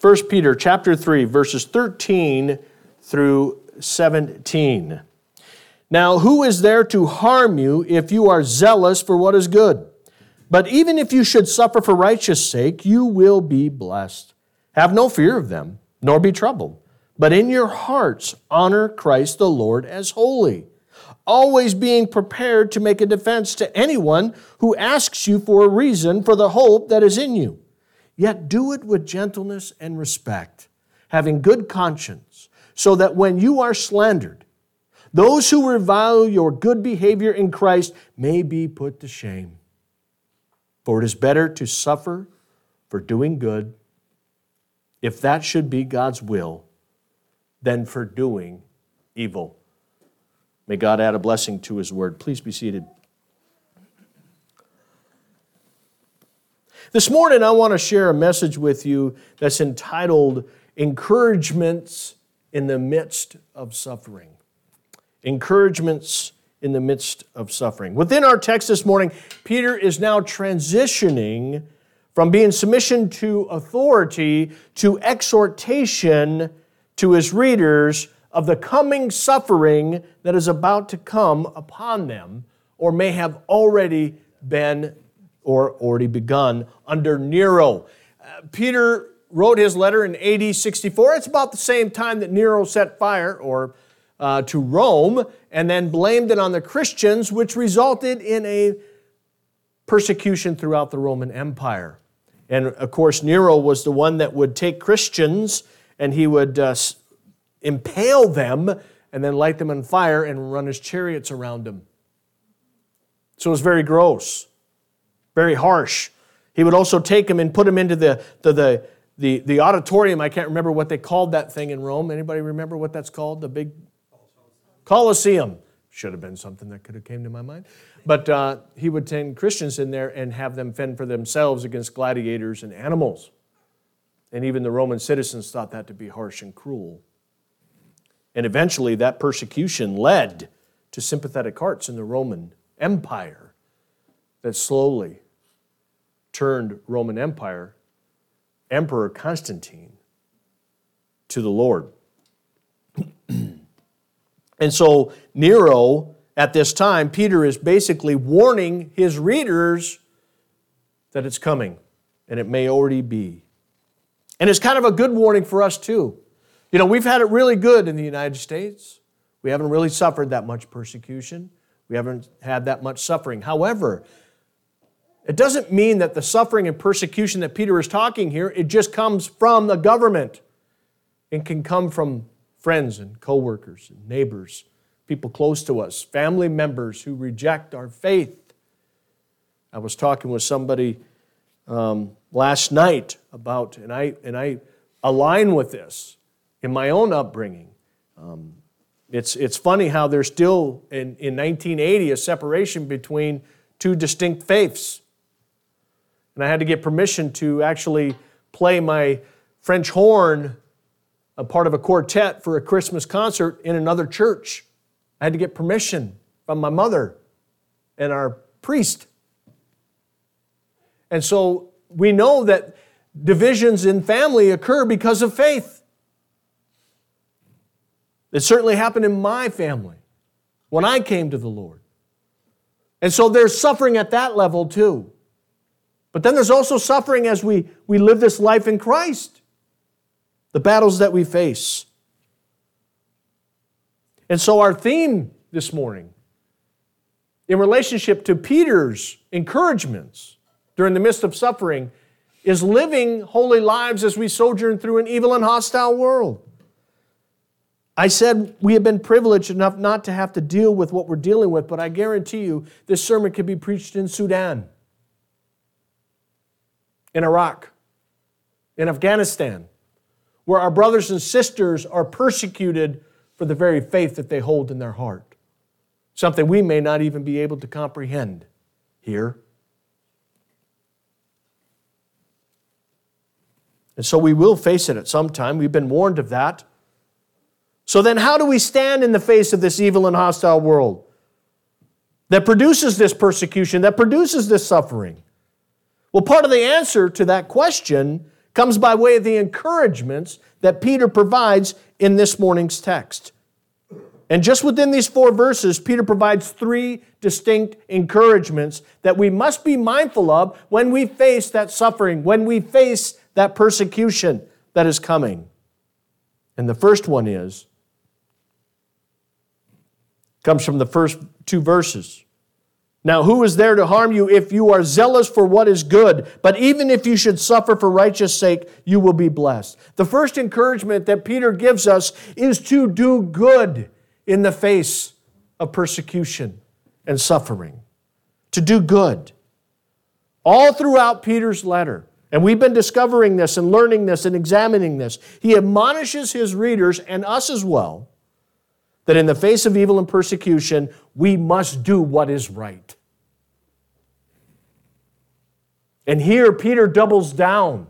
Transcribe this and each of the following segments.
1 Peter chapter 3 verses 13 through 17. Now, who is there to harm you if you are zealous for what is good? But even if you should suffer for righteous sake, you will be blessed. Have no fear of them, nor be troubled, but in your hearts honor Christ the Lord as holy, always being prepared to make a defense to anyone who asks you for a reason for the hope that is in you. Yet do it with gentleness and respect, having good conscience, so that when you are slandered, those who revile your good behavior in Christ may be put to shame. For it is better to suffer for doing good, if that should be God's will, than for doing evil. May God add a blessing to his word. Please be seated. This morning, I want to share a message with you that's entitled Encouragements in the Midst of Suffering. Encouragements in the midst of suffering. Within our text this morning, Peter is now transitioning from being submission to authority to exhortation to his readers of the coming suffering that is about to come upon them or may have already been or already begun under Nero. Uh, Peter wrote his letter in AD 64. It's about the same time that Nero set fire or uh, to Rome and then blamed it on the Christians, which resulted in a persecution throughout the Roman Empire. And of course, Nero was the one that would take Christians and he would uh, impale them and then light them on fire and run his chariots around them. So it was very gross, very harsh. He would also take them and put them into the, the, the, the, the auditorium. I can't remember what they called that thing in Rome. Anybody remember what that's called? The big Colosseum. Should have been something that could have came to my mind. But uh, he would send Christians in there and have them fend for themselves against gladiators and animals. And even the Roman citizens thought that to be harsh and cruel. And eventually, that persecution led to sympathetic hearts in the Roman Empire that slowly turned Roman Empire, Emperor Constantine, to the Lord. and so, Nero, at this time, Peter is basically warning his readers that it's coming, and it may already be. And it's kind of a good warning for us, too. You know, we've had it really good in the United States. We haven't really suffered that much persecution. We haven't had that much suffering. However, it doesn't mean that the suffering and persecution that Peter is talking here, it just comes from the government. It can come from friends and coworkers and neighbors, people close to us, family members who reject our faith. I was talking with somebody um, last night about, and I, and I align with this in my own upbringing. Um, it's, it's funny how there's still, in, in 1980, a separation between two distinct faiths. And I had to get permission to actually play my French horn, a part of a quartet, for a Christmas concert in another church. I had to get permission from my mother and our priest. And so we know that divisions in family occur because of faith. It certainly happened in my family when I came to the Lord. And so there's suffering at that level too. But then there's also suffering as we, we live this life in Christ, the battles that we face. And so, our theme this morning, in relationship to Peter's encouragements during the midst of suffering, is living holy lives as we sojourn through an evil and hostile world. I said we have been privileged enough not to have to deal with what we're dealing with, but I guarantee you this sermon could be preached in Sudan, in Iraq, in Afghanistan, where our brothers and sisters are persecuted for the very faith that they hold in their heart. Something we may not even be able to comprehend here. And so we will face it at some time. We've been warned of that. So then, how do we stand in the face of this evil and hostile world that produces this persecution, that produces this suffering? Well, part of the answer to that question comes by way of the encouragements that Peter provides in this morning's text. And just within these four verses, Peter provides three distinct encouragements that we must be mindful of when we face that suffering, when we face that persecution that is coming. And the first one is comes from the first two verses. Now, who is there to harm you if you are zealous for what is good? But even if you should suffer for righteous sake, you will be blessed. The first encouragement that Peter gives us is to do good in the face of persecution and suffering. To do good. All throughout Peter's letter, and we've been discovering this and learning this and examining this, he admonishes his readers and us as well that in the face of evil and persecution, we must do what is right. And here, Peter doubles down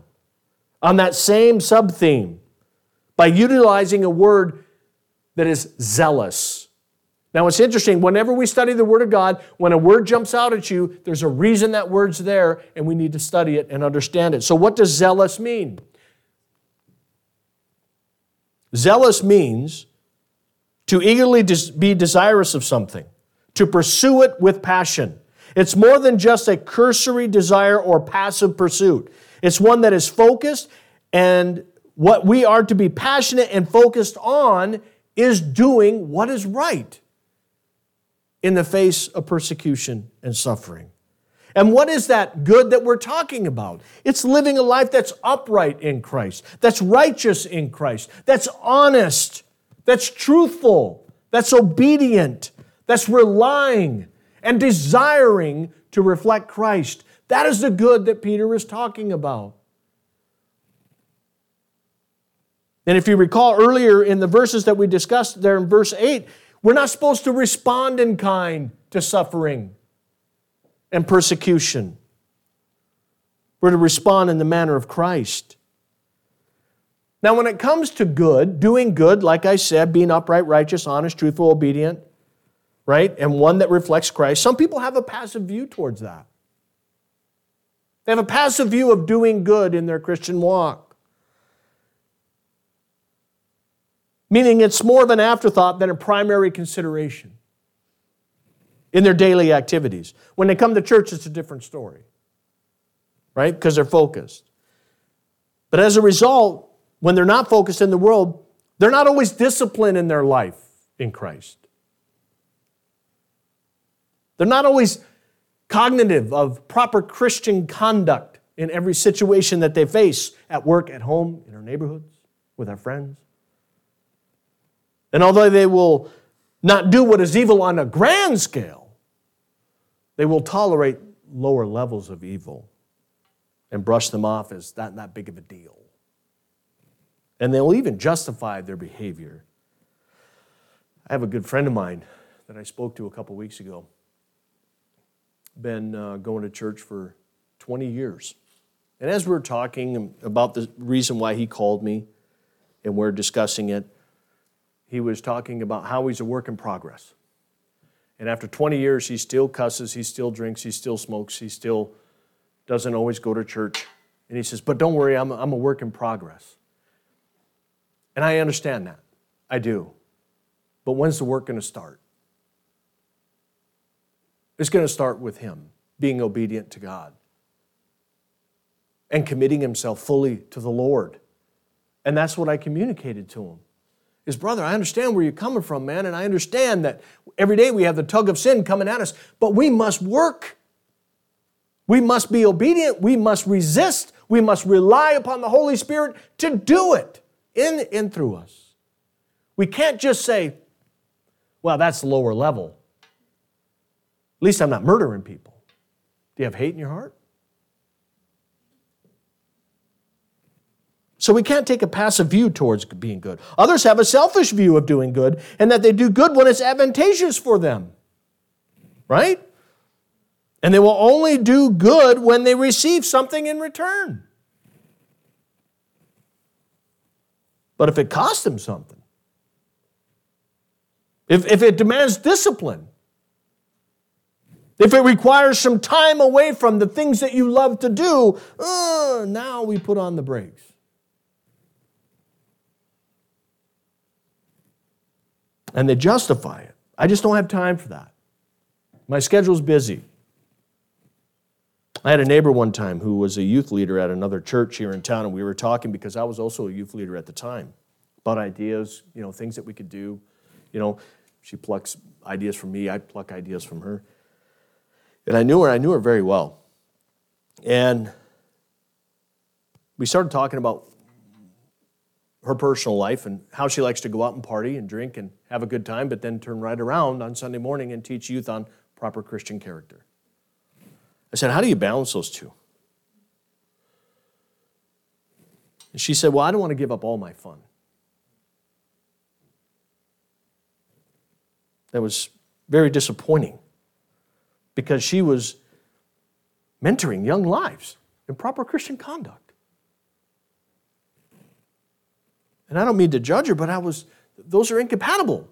on that same sub theme by utilizing a word that is zealous. Now, it's interesting, whenever we study the Word of God, when a word jumps out at you, there's a reason that word's there, and we need to study it and understand it. So, what does zealous mean? Zealous means to eagerly be desirous of something, to pursue it with passion. It's more than just a cursory desire or passive pursuit. It's one that is focused, and what we are to be passionate and focused on is doing what is right in the face of persecution and suffering. And what is that good that we're talking about? It's living a life that's upright in Christ, that's righteous in Christ, that's honest, that's truthful, that's obedient, that's relying and desiring to reflect Christ. That is the good that Peter is talking about. And if you recall earlier in the verses that we discussed there in verse 8, we're not supposed to respond in kind to suffering and persecution. We're to respond in the manner of Christ. Now, when it comes to good, doing good, like I said, being upright, righteous, honest, truthful, obedient, right, and one that reflects Christ, some people have a passive view towards that. They have a passive view of doing good in their Christian walk. Meaning it's more of an afterthought than a primary consideration in their daily activities. When they come to church, it's a different story, right? Because they're focused. But as a result, when they're not focused in the world, they're not always disciplined in their life in Christ. They're not always cognitive of proper Christian conduct in every situation that they face at work, at home, in our neighborhoods, with our friends. And although they will not do what is evil on a grand scale, they will tolerate lower levels of evil and brush them off as not that big of a deal and they'll even justify their behavior. I have a good friend of mine that I spoke to a couple weeks ago. Been uh, going to church for 20 years. And as we are talking about the reason why he called me and we're discussing it, he was talking about how he's a work in progress. And after 20 years, he still cusses, he still drinks, he still smokes, he still doesn't always go to church. And he says, But don't worry, I'm a, I'm a work in progress. And I understand that. I do. But when's the work going to start? It's going to start with him being obedient to God and committing himself fully to the Lord. And that's what I communicated to him. Is brother, I understand where you're coming from, man, and I understand that every day we have the tug of sin coming at us, but we must work. We must be obedient. We must resist. We must rely upon the Holy Spirit to do it in and through us. We can't just say, well, that's lower level. At least I'm not murdering people. Do you have hate in your heart? So we can't take a passive view towards being good. Others have a selfish view of doing good and that they do good when it's advantageous for them. Right? And they will only do good when they receive something in return. But if it costs them something, if, if it demands discipline, if it requires some time away from the things that you love to do, uh, now we put on the brakes. And they justify it. I just don't have time for that. My schedule's busy. I had a neighbor one time who was a youth leader at another church here in town, and we were talking because I was also a youth leader at the time about ideas, you know, things that we could do. You know, she plucks ideas from me, I pluck ideas from her. And I knew her, I knew her very well. And we started talking about her personal life and how she likes to go out and party and drink and have a good time, but then turn right around on Sunday morning and teach youth on proper Christian character. I said, How do you balance those two? And she said, Well, I don't want to give up all my fun. That was very disappointing because she was mentoring young lives in proper Christian conduct. And I don't mean to judge her, but I was, those are incompatible.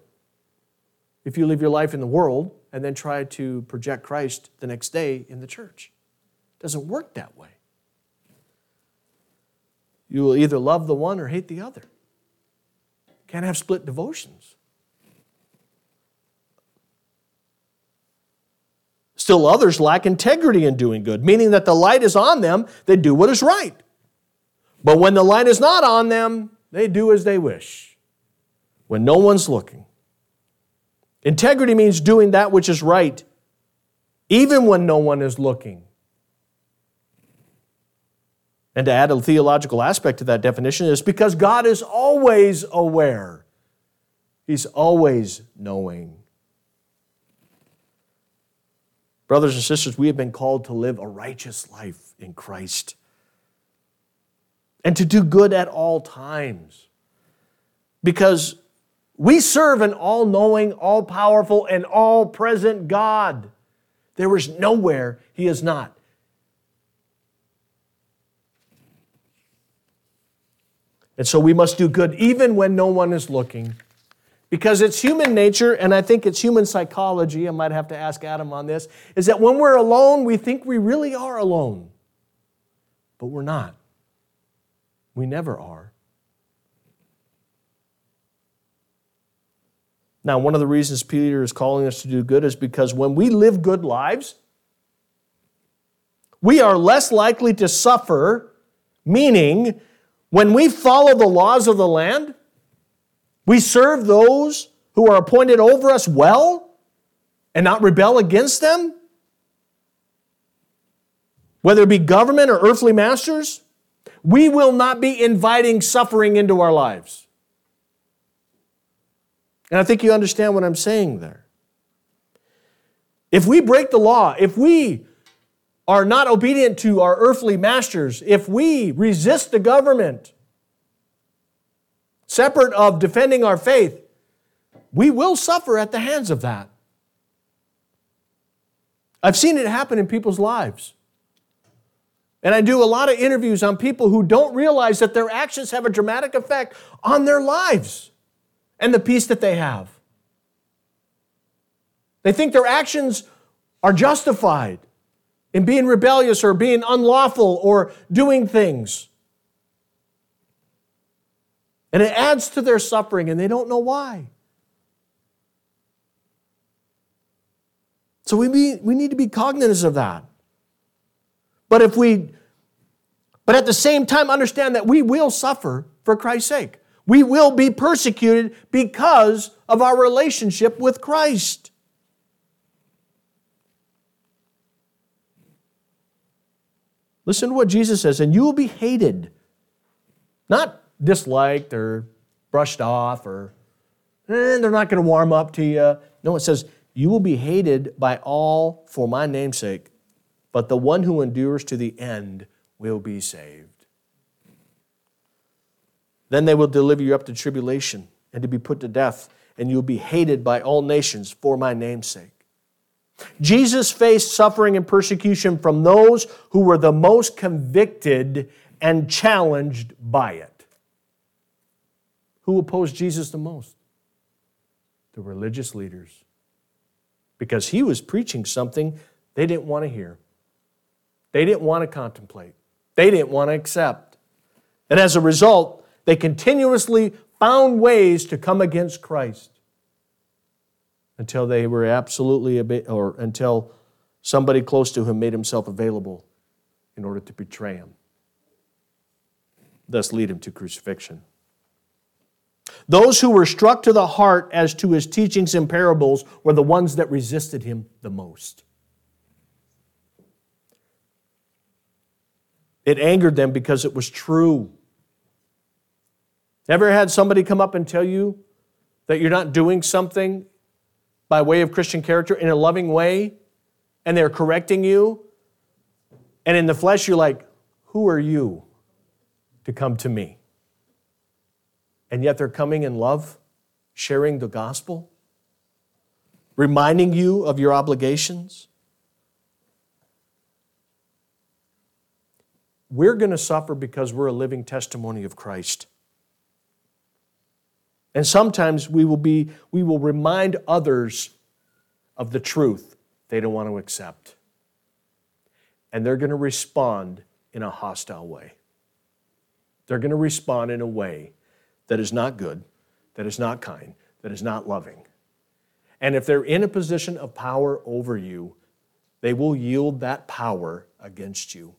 If you live your life in the world and then try to project Christ the next day in the church, it doesn't work that way. You will either love the one or hate the other. Can't have split devotions. Still, others lack integrity in doing good, meaning that the light is on them, they do what is right. But when the light is not on them, they do as they wish, when no one's looking. Integrity means doing that which is right, even when no one is looking. And to add a theological aspect to that definition is because God is always aware, He's always knowing. Brothers and sisters, we have been called to live a righteous life in Christ and to do good at all times. Because we serve an all knowing, all powerful, and all present God. There is nowhere He is not. And so we must do good even when no one is looking. Because it's human nature, and I think it's human psychology, I might have to ask Adam on this, is that when we're alone, we think we really are alone. But we're not. We never are. Now, one of the reasons Peter is calling us to do good is because when we live good lives, we are less likely to suffer, meaning, when we follow the laws of the land, we serve those who are appointed over us well and not rebel against them? Whether it be government or earthly masters, we will not be inviting suffering into our lives. And I think you understand what I'm saying there. If we break the law, if we are not obedient to our earthly masters, if we resist the government, separate of defending our faith, we will suffer at the hands of that. I've seen it happen in people's lives. And I do a lot of interviews on people who don't realize that their actions have a dramatic effect on their lives and the peace that they have. They think their actions are justified in being rebellious or being unlawful or doing things. And it adds to their suffering, and they don't know why. So we, be, we need to be cognizant of that. But if we, but at the same time, understand that we will suffer for Christ's sake. We will be persecuted because of our relationship with Christ. Listen to what Jesus says, and you will be hated. Not disliked or brushed off or eh, they're not going to warm up to you. No, it says, You will be hated by all for my namesake, but the one who endures to the end will be saved. Then they will deliver you up to tribulation and to be put to death, and you'll be hated by all nations for my namesake. Jesus faced suffering and persecution from those who were the most convicted and challenged by it. Who opposed Jesus the most? The religious leaders. Because he was preaching something They didn't want to hear. They didn't want to contemplate. They didn't want to accept. And as a result, they continuously found ways to come against Christ until they were absolutely, or until somebody close to him made himself available in order to betray him, thus lead him to crucifixion. Those who were struck to the heart as to his teachings and parables were the ones that resisted him the most. It angered them because it was true. Ever had somebody come up and tell you that you're not doing something by way of Christian character in a loving way and they're correcting you? And in the flesh, you're like, Who are you to come to me? And yet they're coming in love, sharing the gospel, reminding you of your obligations. We're going to suffer because we're a living testimony of Christ. And sometimes we will be we will remind others of the truth they don't want to accept. And they're going to respond in a hostile way. They're going to respond in a way that is not good, that is not kind, that is not loving. And if they're in a position of power over you, they will yield that power against you.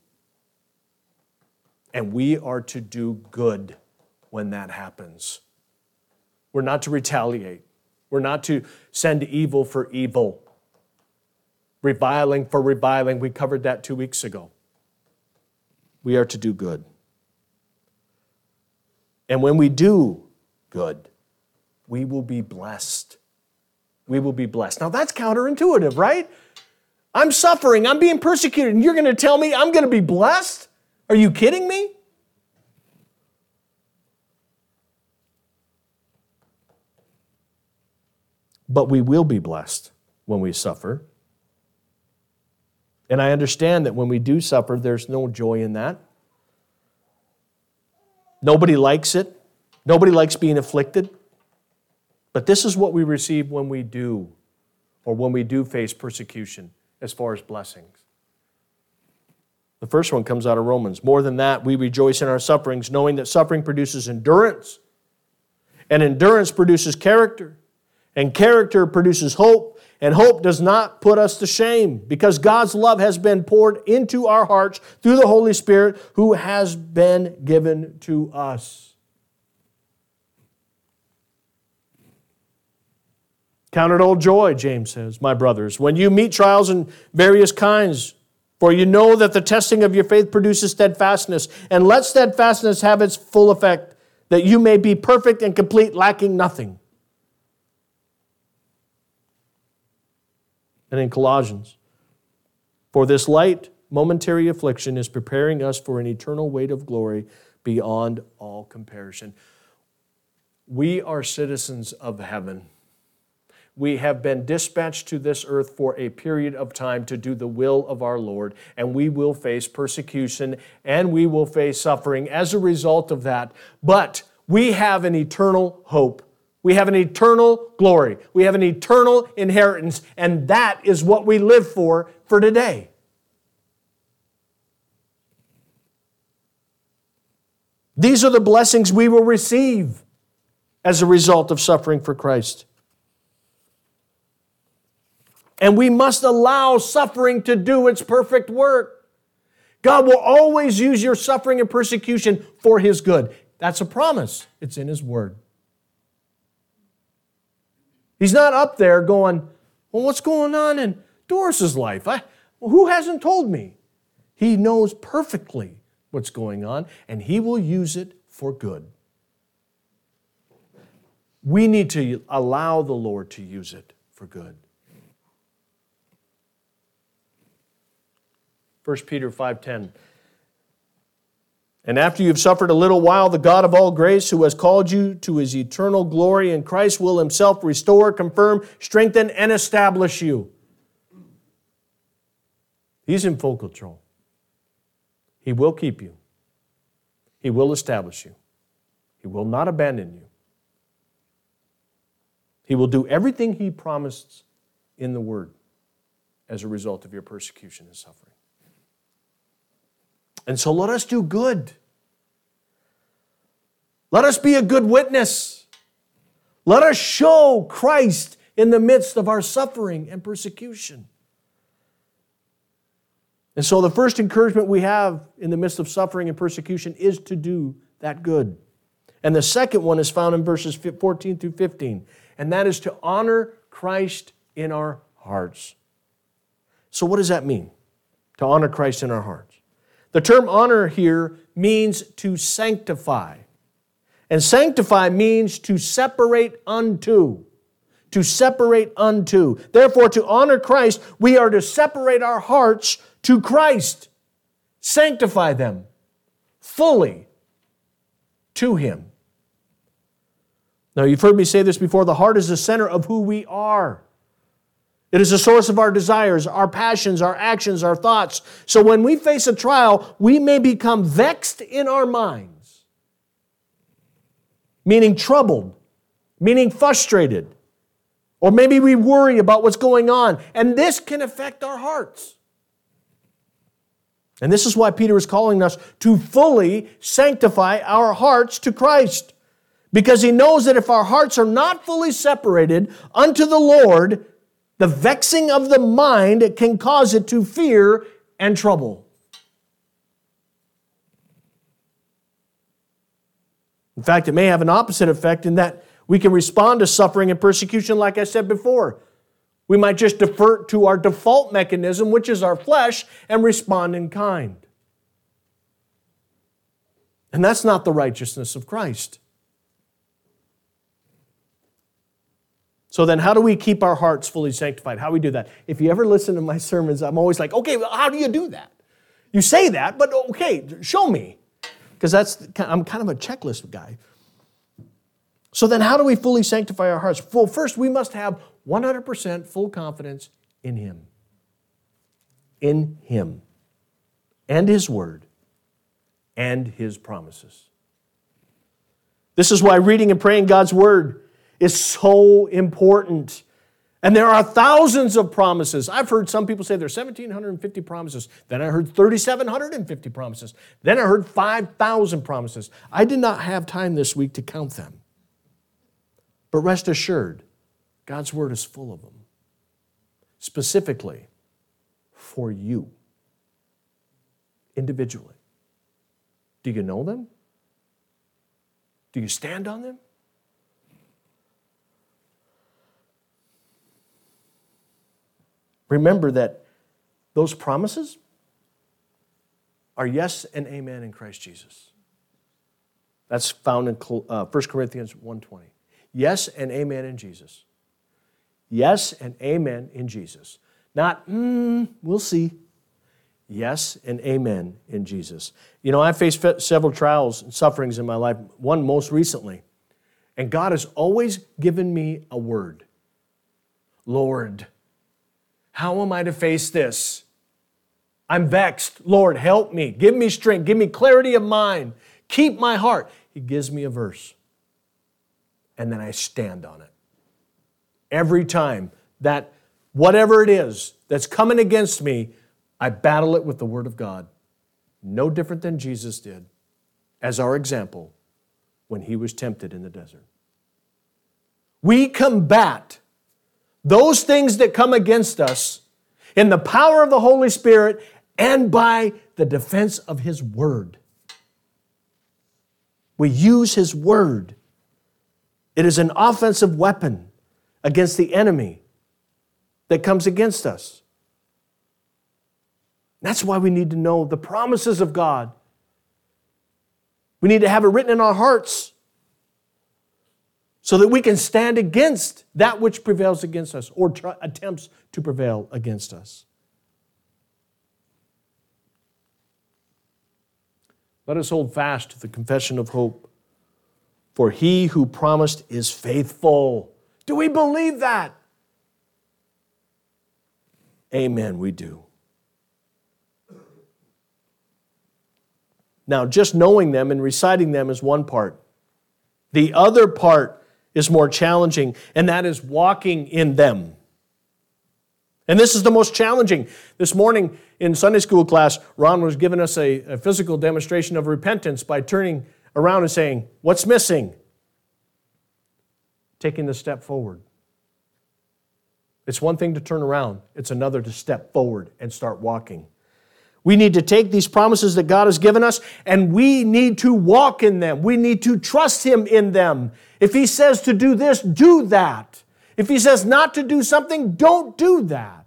And we are to do good when that happens. We're not to retaliate. We're not to send evil for evil, reviling for reviling. We covered that two weeks ago. We are to do good. And when we do good, we will be blessed. We will be blessed. Now that's counterintuitive, right? I'm suffering, I'm being persecuted, and you're going to tell me I'm going to be blessed? Are you kidding me? But we will be blessed when we suffer. And I understand that when we do suffer, there's no joy in that. Nobody likes it. Nobody likes being afflicted. But this is what we receive when we do, or when we do face persecution as far as blessings. The first one comes out of Romans. More than that, we rejoice in our sufferings, knowing that suffering produces endurance, and endurance produces character, and character produces hope, and hope does not put us to shame, because God's love has been poured into our hearts through the Holy Spirit who has been given to us. Count it all joy, James says, my brothers, when you meet trials in various kinds for you know that the testing of your faith produces steadfastness, and let steadfastness have its full effect, that you may be perfect and complete, lacking nothing. And in Colossians, for this light momentary affliction is preparing us for an eternal weight of glory beyond all comparison. We are citizens of heaven we have been dispatched to this earth for a period of time to do the will of our Lord, and we will face persecution and we will face suffering as a result of that. But we have an eternal hope. We have an eternal glory. We have an eternal inheritance, and that is what we live for for today. These are the blessings we will receive as a result of suffering for Christ. And we must allow suffering to do its perfect work. God will always use your suffering and persecution for His good. That's a promise, it's in His Word. He's not up there going, Well, what's going on in Doris's life? I, who hasn't told me? He knows perfectly what's going on, and He will use it for good. We need to allow the Lord to use it for good. 1 Peter 5:10. And after you've suffered a little while, the God of all grace, who has called you to his eternal glory in Christ, will himself restore, confirm, strengthen, and establish you. He's in full control. He will keep you, He will establish you, He will not abandon you. He will do everything He promised in the Word. as a result of your persecution and suffering. And so let us do good. Let us be a good witness. Let us show Christ in the midst of our suffering and persecution. And so, the first encouragement we have in the midst of suffering and persecution is to do that good. And the second one is found in verses 14 through 15, and that is to honor Christ in our hearts. So, what does that mean? To honor Christ in our hearts. The term honor here means to sanctify. And sanctify means to separate unto. To separate unto. Therefore, to honor Christ, we are to separate our hearts to Christ. Sanctify them fully to Him. Now, you've heard me say this before the heart is the center of who we are. It is the source of our desires, our passions, our actions, our thoughts. So when we face a trial, we may become vexed in our minds, meaning troubled, meaning frustrated, or maybe we worry about what's going on, and this can affect our hearts. And this is why Peter is calling us to fully sanctify our hearts to Christ. Because he knows that if our hearts are not fully separated unto the Lord, the vexing of the mind can cause it to fear and trouble. In fact, it may have an opposite effect in that we can respond to suffering and persecution, like I said before. We might just defer to our default mechanism, which is our flesh, and respond in kind. And that's not the righteousness of Christ. So then, how do we keep our hearts fully sanctified? How do we do that? If you ever listen to my sermons, I'm always like, okay, well, how do you do that? You say that, but okay, show me. Because that's I'm kind of a checklist guy. So then, how do we fully sanctify our hearts? Well, first, we must have 100% full confidence in Him. In Him. And His Word. And His promises. This is why reading and praying God's Word is so important. And there are thousands of promises. I've heard some people say there's 1,750 promises. Then I heard 3,750 promises. Then I heard 5,000 promises. I did not have time this week to count them. But rest assured, God's Word is full of them, specifically for you, individually. Do you know them? Do you stand on them? Remember that those promises are yes and amen in Christ Jesus. That's found in 1 uh, Corinthians 1.20. Yes and amen in Jesus. Yes and amen in Jesus. Not, mm, we'll see. Yes and amen in Jesus. You know, I've faced several trials and sufferings in my life, one most recently. And God has always given me a word Lord, how am I to face this? I'm vexed. Lord, help me. Give me strength. Give me clarity of mind. Keep my heart. He gives me a verse. And then I stand on it. Every time that whatever it is that's coming against me, I battle it with the Word of God. No different than Jesus did as our example when he was tempted in the desert. We combat those things that come against us in the power of the Holy Spirit and by the defense of His Word. We use His Word. It is an offensive weapon against the enemy that comes against us. That's why we need to know the promises of God. We need to have it written in our hearts so that we can stand against that which prevails against us or attempts to prevail against us. Let us hold fast to the confession of hope. For he who promised is faithful. Do we believe that? Amen, we do. Now, just knowing them and reciting them is one part. The other part is more challenging, and that is walking in them. And this is the most challenging. This morning in Sunday school class, Ron was giving us a, a, physical demonstration of repentance by turning around and saying, What's missing? Taking the step forward. It's one thing to turn around, it's another to step forward and start walking. We need to take these promises that God has given us and we need to walk in them. We need to trust Him in them. If He says to do this, do that. If He says not to do something, don't do that.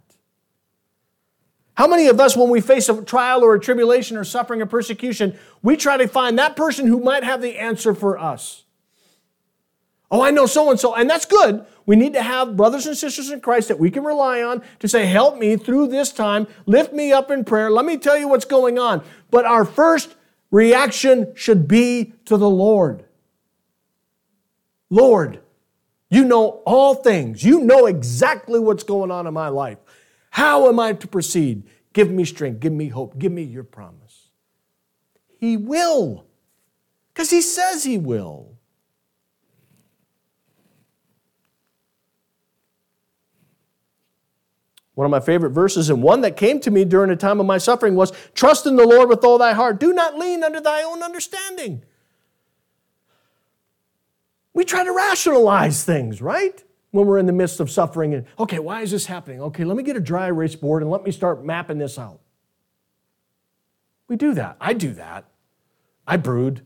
How many of us, when we face a trial or a tribulation or suffering or persecution, we try to find that person who might have the answer for us? Oh, I know so and so, and that's good. We need to have brothers and sisters in Christ that we can rely on to say, Help me through this time, lift me up in prayer, let me tell you what's going on. But our first reaction should be to the Lord. Lord, you know all things. You know exactly what's going on in my life. How am I to proceed? Give me strength, give me hope, give me your promise. He will, because He says He will. One of my favorite verses, and one that came to me during a time of my suffering, was Trust in the Lord with all thy heart. Do not lean unto thy own understanding. We try to rationalize things, right? When we're in the midst of suffering and, okay, why is this happening? Okay, let me get a dry erase board and let me start mapping this out. We do that. I do that. I brood.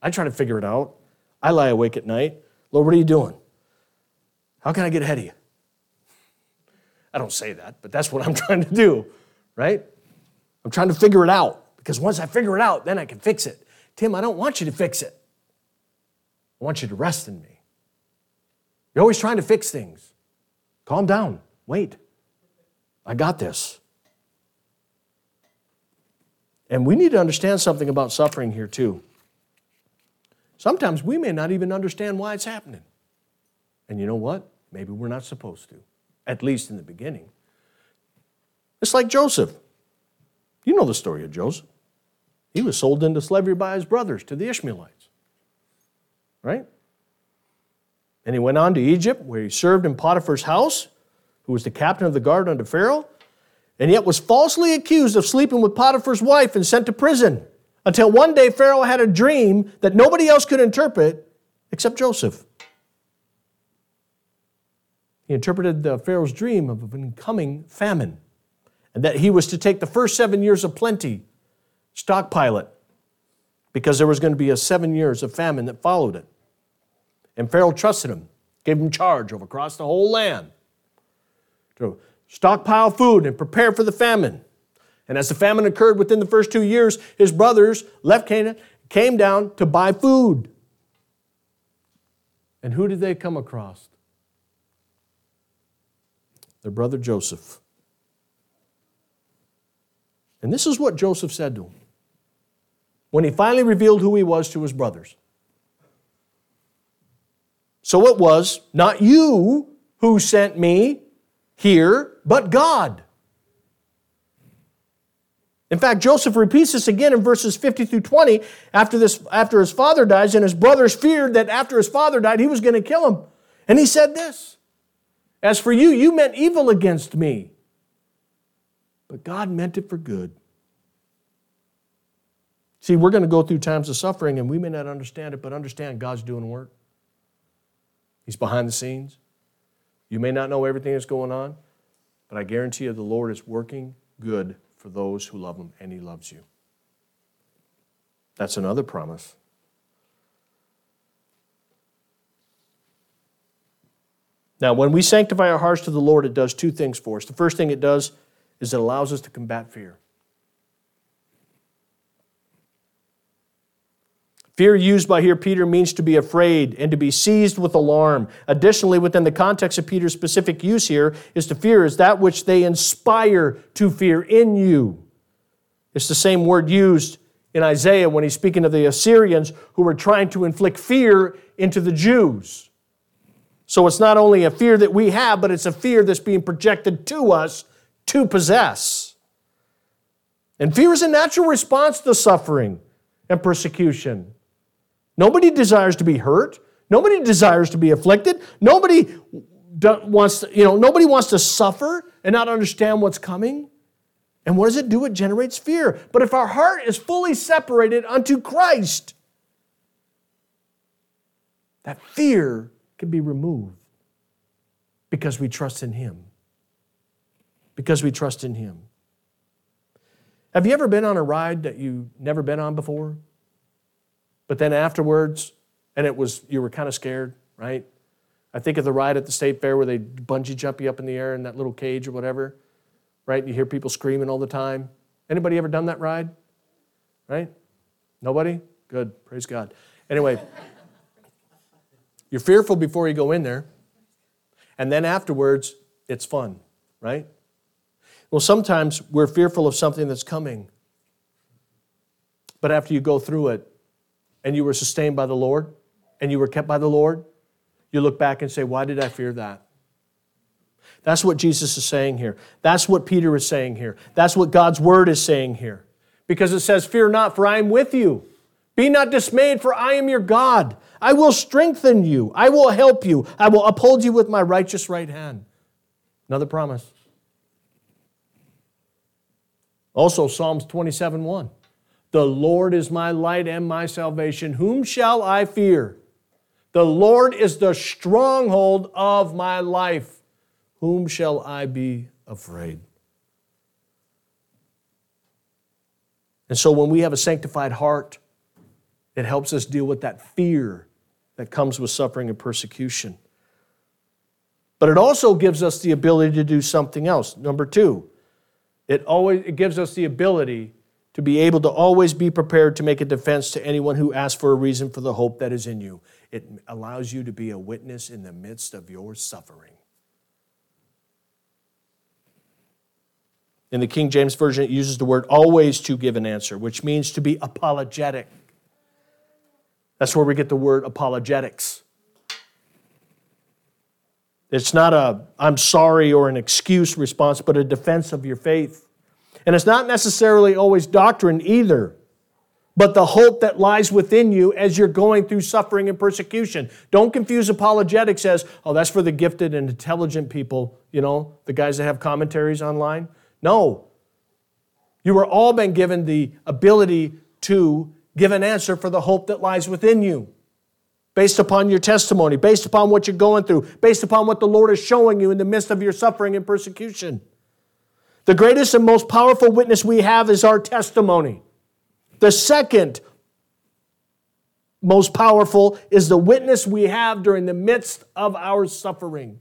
I try to figure it out. I lie awake at night. Lord, what are you doing? How can I get ahead of you? I don't say that, but that's what I'm trying to do, right? I'm trying to figure it out because once I figure it out, then I can fix it. Tim, I don't want you to fix it. I want you to rest in me. You're always trying to fix things. Calm down. Wait. I got this. And we need to understand something about suffering here, too. Sometimes we may not even understand why it's happening. And you know what? Maybe we're not supposed to at least in the beginning. It's like Joseph. You know the story of Joseph. He was sold into slavery by his brothers to the Ishmaelites, right? And he went on to Egypt, where he served in Potiphar's house, who was the captain of the guard under Pharaoh, and yet was falsely accused of sleeping with Potiphar's wife and sent to prison. Until one day Pharaoh had a dream that nobody else could interpret except Joseph. He interpreted the Pharaoh's dream of an incoming famine and that he was to take the first seven years of plenty, stockpile it, because there was going to be a seven years of famine that followed it. And Pharaoh trusted him, gave him charge over across the whole land to stockpile food and prepare for the famine. And as the famine occurred within the first two years, his brothers left Canaan, came down to buy food. And who did they come across? Their brother Joseph. And this is what Joseph said to him when he finally revealed who he was to his brothers. So it was not you who sent me here, but God. In fact, Joseph repeats this again in verses 50 through 20 after, this, after his father dies, and his brothers feared that after his father died, he was going to kill him. And he said this as for you, you meant evil against me, but God meant it for good. See, we're going to go through times of suffering and we may not understand it, but understand God's doing work. He's behind the scenes. You may not know everything that's going on, but I guarantee you the Lord is working good for those who love Him, and He loves you. That's another promise. Now, when we sanctify our hearts to the Lord, it does two things for us. The first thing it does is it allows us to combat fear. Fear used by here Peter means to be afraid and to be seized with alarm. Additionally, within the context of Peter's specific use here, is to fear is that which they inspire to fear in you. It's the same word used in Isaiah when he's speaking of the Assyrians who were trying to inflict fear into the Jews. So it's not only a fear that we have, but it's a fear that's being projected to us to possess. And fear is a natural response to suffering and persecution. Nobody desires to be hurt. Nobody desires to be afflicted. Nobody wants to, you know, nobody wants to suffer and not understand what's coming. And what does it do? It generates fear. But if our heart is fully separated unto Christ, that fear can be removed because we trust in Him. Because we trust in Him. Have you ever been on a ride that you never been on before? But then afterwards, and it was you were kind of scared, right? I think of the ride at the state fair where they bungee jump you up in the air in that little cage or whatever, right? You hear people screaming all the time. Anybody ever done that ride? Right? Nobody? Good. Praise God. Anyway, you're fearful before you go in there, and then afterwards, it's fun, right? Well, sometimes we're fearful of something that's coming. But after you go through it and you were sustained by the Lord and you were kept by the Lord, you look back and say, Why did I fear that? That's what Jesus is saying here. That's what Peter is saying here. That's what God's word is saying here. Because it says, Fear not, for I am with you. Be not dismayed, for I am your God. I will strengthen you. I will help you. I will uphold you with my righteous right hand. Another promise. Also, Psalms 27 1. The Lord is my light and my salvation. Whom shall I fear? The Lord is the stronghold of my life. Whom shall I be afraid? And so when we have a sanctified heart, it helps us deal with that fear that comes with suffering and persecution. But it also gives us the ability to do something else. Number two, it always it gives us the ability to be able to always be prepared to make a defense to anyone who asks for a reason for the hope that is in you. It allows you to be a witness in the midst of your suffering. In the King James Version, it uses the word always to give an answer, which means to be apologetic. That's where we get the word apologetics. It's not a I'm sorry or an excuse response, but a defense of your faith. And it's not necessarily always doctrine either, but the hope that lies within you as you're going through suffering and persecution. Don't confuse apologetics as, oh, that's for the gifted and intelligent people, you know, the guys that have commentaries online. No. You were all been given the ability to give an answer for the hope that lies within you based upon your testimony, based upon what you're going through, based upon what the Lord is showing you in the midst of your suffering and persecution. The greatest and most powerful witness we have is our testimony. The second most powerful is the witness we have during the midst of our suffering.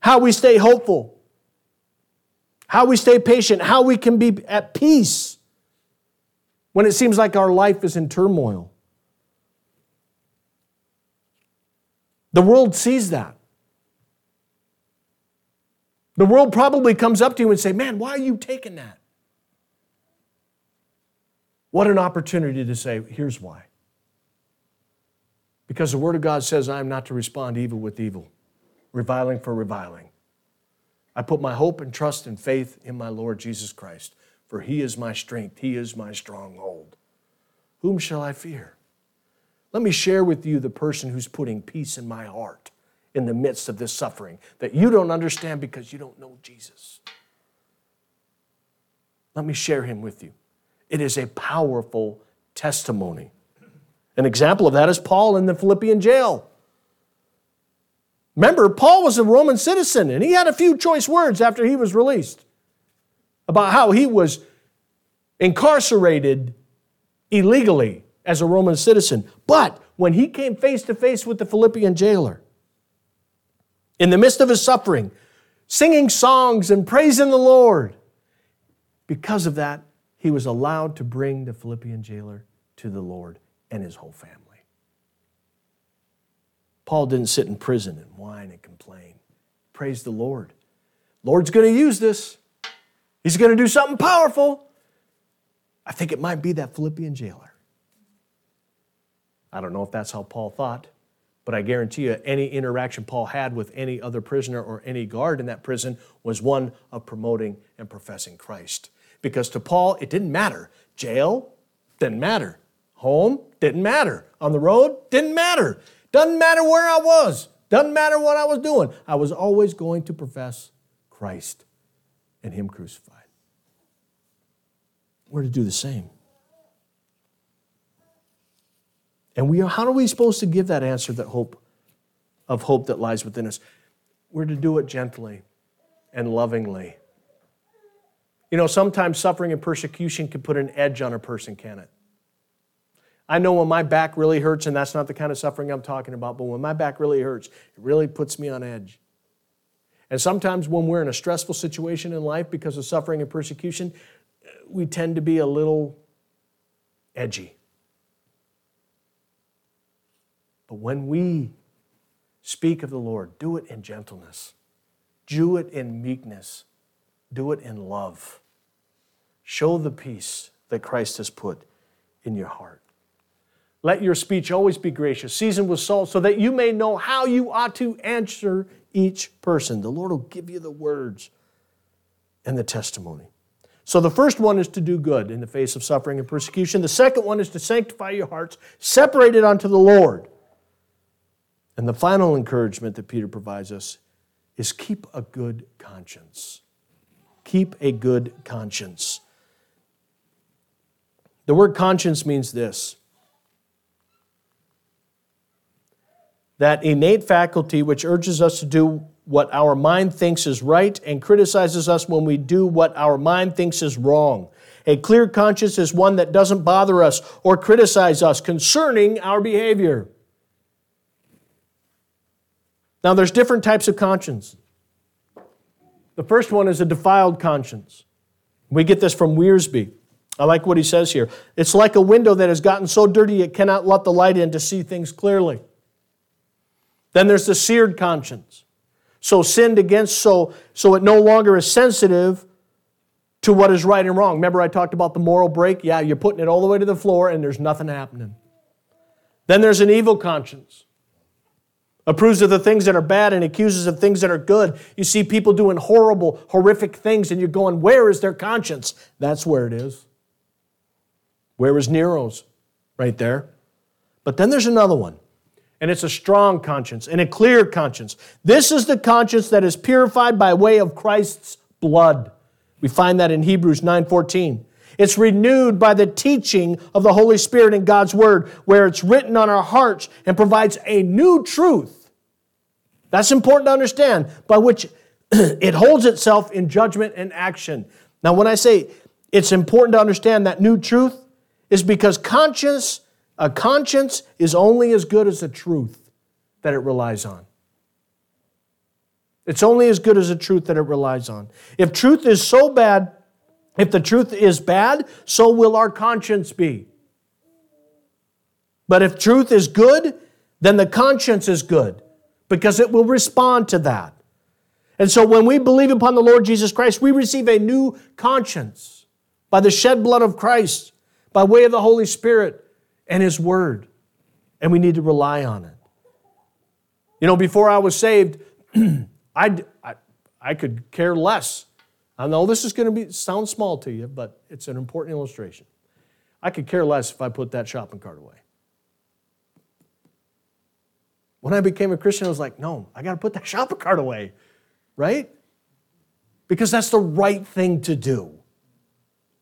How we stay hopeful, how we stay patient, how we can be at peace when it seems like our life is in turmoil. The world sees that. The world probably comes up to you and say, "Man, why are you taking that?" What an opportunity to say, "Here's why." Because the word of God says, "I am not to respond evil with evil, reviling for reviling." I put my hope and trust and faith in my Lord Jesus Christ, for he is my strength, he is my stronghold. Whom shall I fear? Let me share with you the person who's putting peace in my heart in the midst of this suffering that you don't understand because you don't know Jesus. Let me share him with you. It is a powerful testimony. An example of that is Paul in the Philippian jail. Remember, Paul was a Roman citizen and he had a few choice words after he was released about how he was incarcerated illegally as a Roman citizen. But when he came face to face with the Philippian jailer, in the midst of his suffering, singing songs and praising the Lord. Because of that, he was allowed to bring the Philippian jailer to the Lord and his whole family. Paul didn't sit in prison and whine and complain. Praise the Lord. Lord's going to use this. He's going to do something powerful. I think it might be that Philippian jailer. I don't know if that's how Paul thought. But I guarantee you, any interaction Paul had with any other prisoner or any guard in that prison was one of promoting and professing Christ. Because to Paul, it didn't matter. Jail didn't matter. Home didn't matter. On the road didn't matter. Doesn't matter where I was. Doesn't matter what I was doing, I was always going to profess Christ and Him crucified. We're to do the same. And we are, how are we supposed to give that answer that hope of hope that lies within us? We're to do it gently and lovingly. You know, sometimes suffering and persecution can put an edge on a person, can it? I know when my back really hurts, and that's not the kind of suffering I'm talking about, but when my back really hurts, it really puts me on edge. And sometimes when we're in a stressful situation in life because of suffering and persecution, we tend to be a little edgy. But when we speak of the Lord, do it in gentleness, do it in meekness, do it in love. Show the peace that Christ has put in your heart. Let your speech always be gracious, seasoned with salt, so that you may know how you ought to answer each person. The Lord will give you the words and the testimony. So the first one is to do good in the face of suffering and persecution. The second one is to sanctify your hearts, separated unto the Lord. And the final encouragement that Peter provides us is keep a good conscience. Keep a good conscience. The word conscience means this that innate faculty which urges us to do what our mind thinks is right and criticizes us when we do what our mind thinks is wrong. A clear conscience is one that doesn't bother us or criticize us concerning our behavior. Now, there's different types of conscience. The first one is a defiled conscience. We get this from Wiersbe. I like what he says here. It's like a window that has gotten so dirty it cannot let the light in to see things clearly. Then there's the seared conscience. So sinned against, so, so it no longer is sensitive to what is right and wrong. Remember, I talked about the moral brake? Yeah, you're putting it all the way to the floor and there's nothing happening. Then there's an evil conscience approves of the things that are bad and accuses of things that are good. You see people doing horrible, horrific things, and you're going, Where is their conscience? That's where it is. Where is Nero's? Right there. But then there's another one, and it's a strong conscience and a clear conscience. This is the conscience that is purified by way of Christ's blood. We find that in Hebrews 9:14. It's renewed by the teaching of the Holy Spirit in God's Word, where it's written on our hearts and provides a new truth. That's important to understand, by which it holds itself in judgment and action. Now, when I say it's important to understand that new truth, is because conscience, a conscience is only as good as the truth that it relies on. It's only as good as the truth that it relies on. If truth is so bad if the truth is bad, so will our conscience be. But if truth is good, then the conscience is good because it will respond to that. And so when we believe upon the Lord Jesus Christ, we receive a new conscience by the shed blood of Christ, by way of the Holy Spirit and His Word. And we need to rely on it. You know, before I was saved, I, I, I could care less I know this is going to be sound small to you, but it's an important illustration. I could care less if I put that shopping cart away. When I became a Christian, I was like, no, I got to put that shopping cart away, right? Because that's the right thing to do,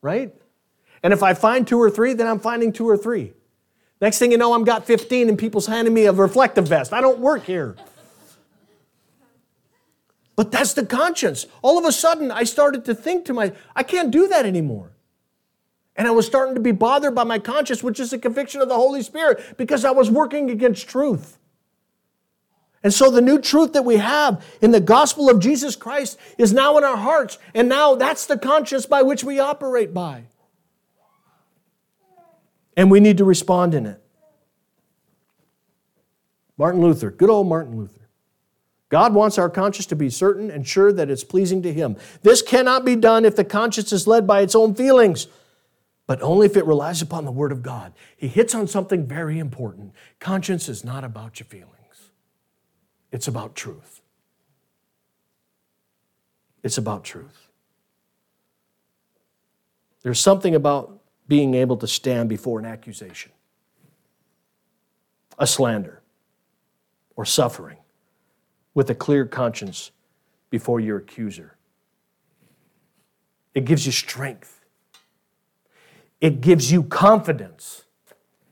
right? And if I find two or three, then I'm finding two or three. Next thing you know, I'm got 15 and people's handing me a reflective vest. I don't work here. But that's the conscience. All of a sudden, I started to think to my, I can't do that anymore. And I was starting to be bothered by my conscience, which is a conviction of the Holy Spirit, because I was working against truth. And so the new truth that we have in the gospel of Jesus Christ is now in our hearts. And now that's the conscience by which we operate by. And we need to respond in it. Martin Luther, good old Martin Luther. God wants our conscience to be certain and sure that it's pleasing to Him. This cannot be done if the conscience is led by its own feelings, but only if it relies upon the Word of God. He hits on something very important. Conscience is not about your feelings, it's about truth. It's about truth. There's something about being able to stand before an accusation, a slander, or suffering with a clear conscience before your accuser. It gives you strength. It gives you confidence.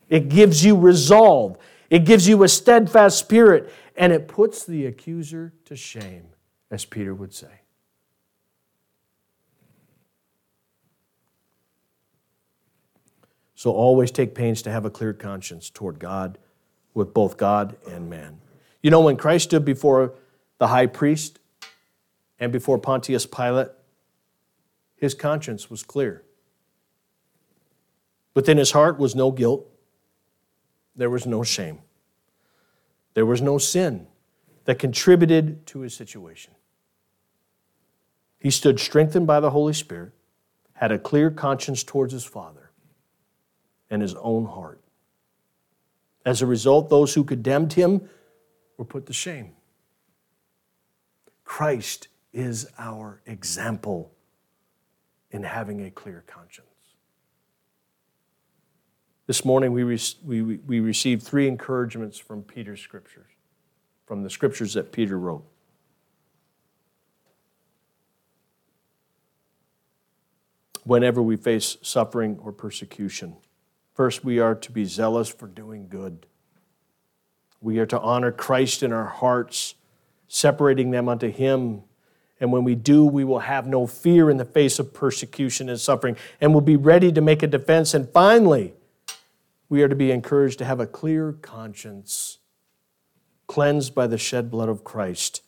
It gives you resolve. It gives you a steadfast spirit. And it puts the accuser to shame, as Peter would say. So always take pains to have a clear conscience toward God, with both God and man. You know, when Christ stood before the high priest and before Pontius Pilate, his conscience was clear. Within his heart was no guilt, there was no shame, there was no sin that contributed to his situation. He stood strengthened by the Holy Spirit, had a clear conscience towards his Father and his own heart. As a result, those who condemned him were put to shame. Christ is our example in having a clear conscience. This morning, we, re- we, we received three encouragements from Peter's scriptures, from the scriptures that Peter wrote. Whenever we face suffering or persecution, first we are to be zealous for doing good. We are to honor Christ in our hearts, separating them unto Him. And when we do, we will have no fear in the face of persecution and suffering, and will be ready to make a defense. And finally, we are to be encouraged to have a clear conscience, cleansed by the shed blood of Christ,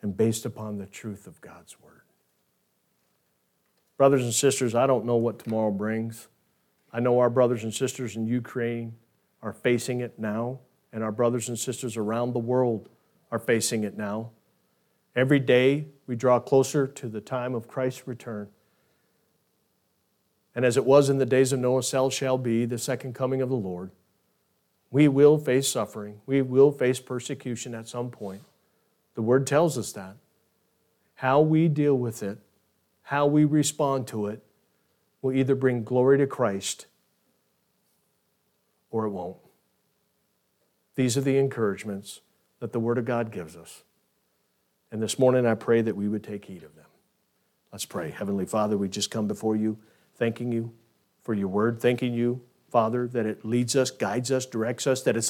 and based upon the truth of God's Word. Brothers and sisters, I don't know what tomorrow brings. I know our brothers and sisters in Ukraine are facing it now and our brothers and sisters around the world are facing it now. Every day we draw closer to the time of Christ's return. And as it was in the days of Noah, so shall be the second coming of the Lord. We will face suffering. We will face persecution at some point. The Word tells us that. How we deal with it, how we respond to it, will either bring glory to Christ or it won't. These are the encouragements that the Word of God gives us. And this morning I pray that we would take heed of them. Let's pray. Heavenly Father, we just come before you, thanking you for your Word, thanking you, Father, that it leads us, guides us, directs us, that it's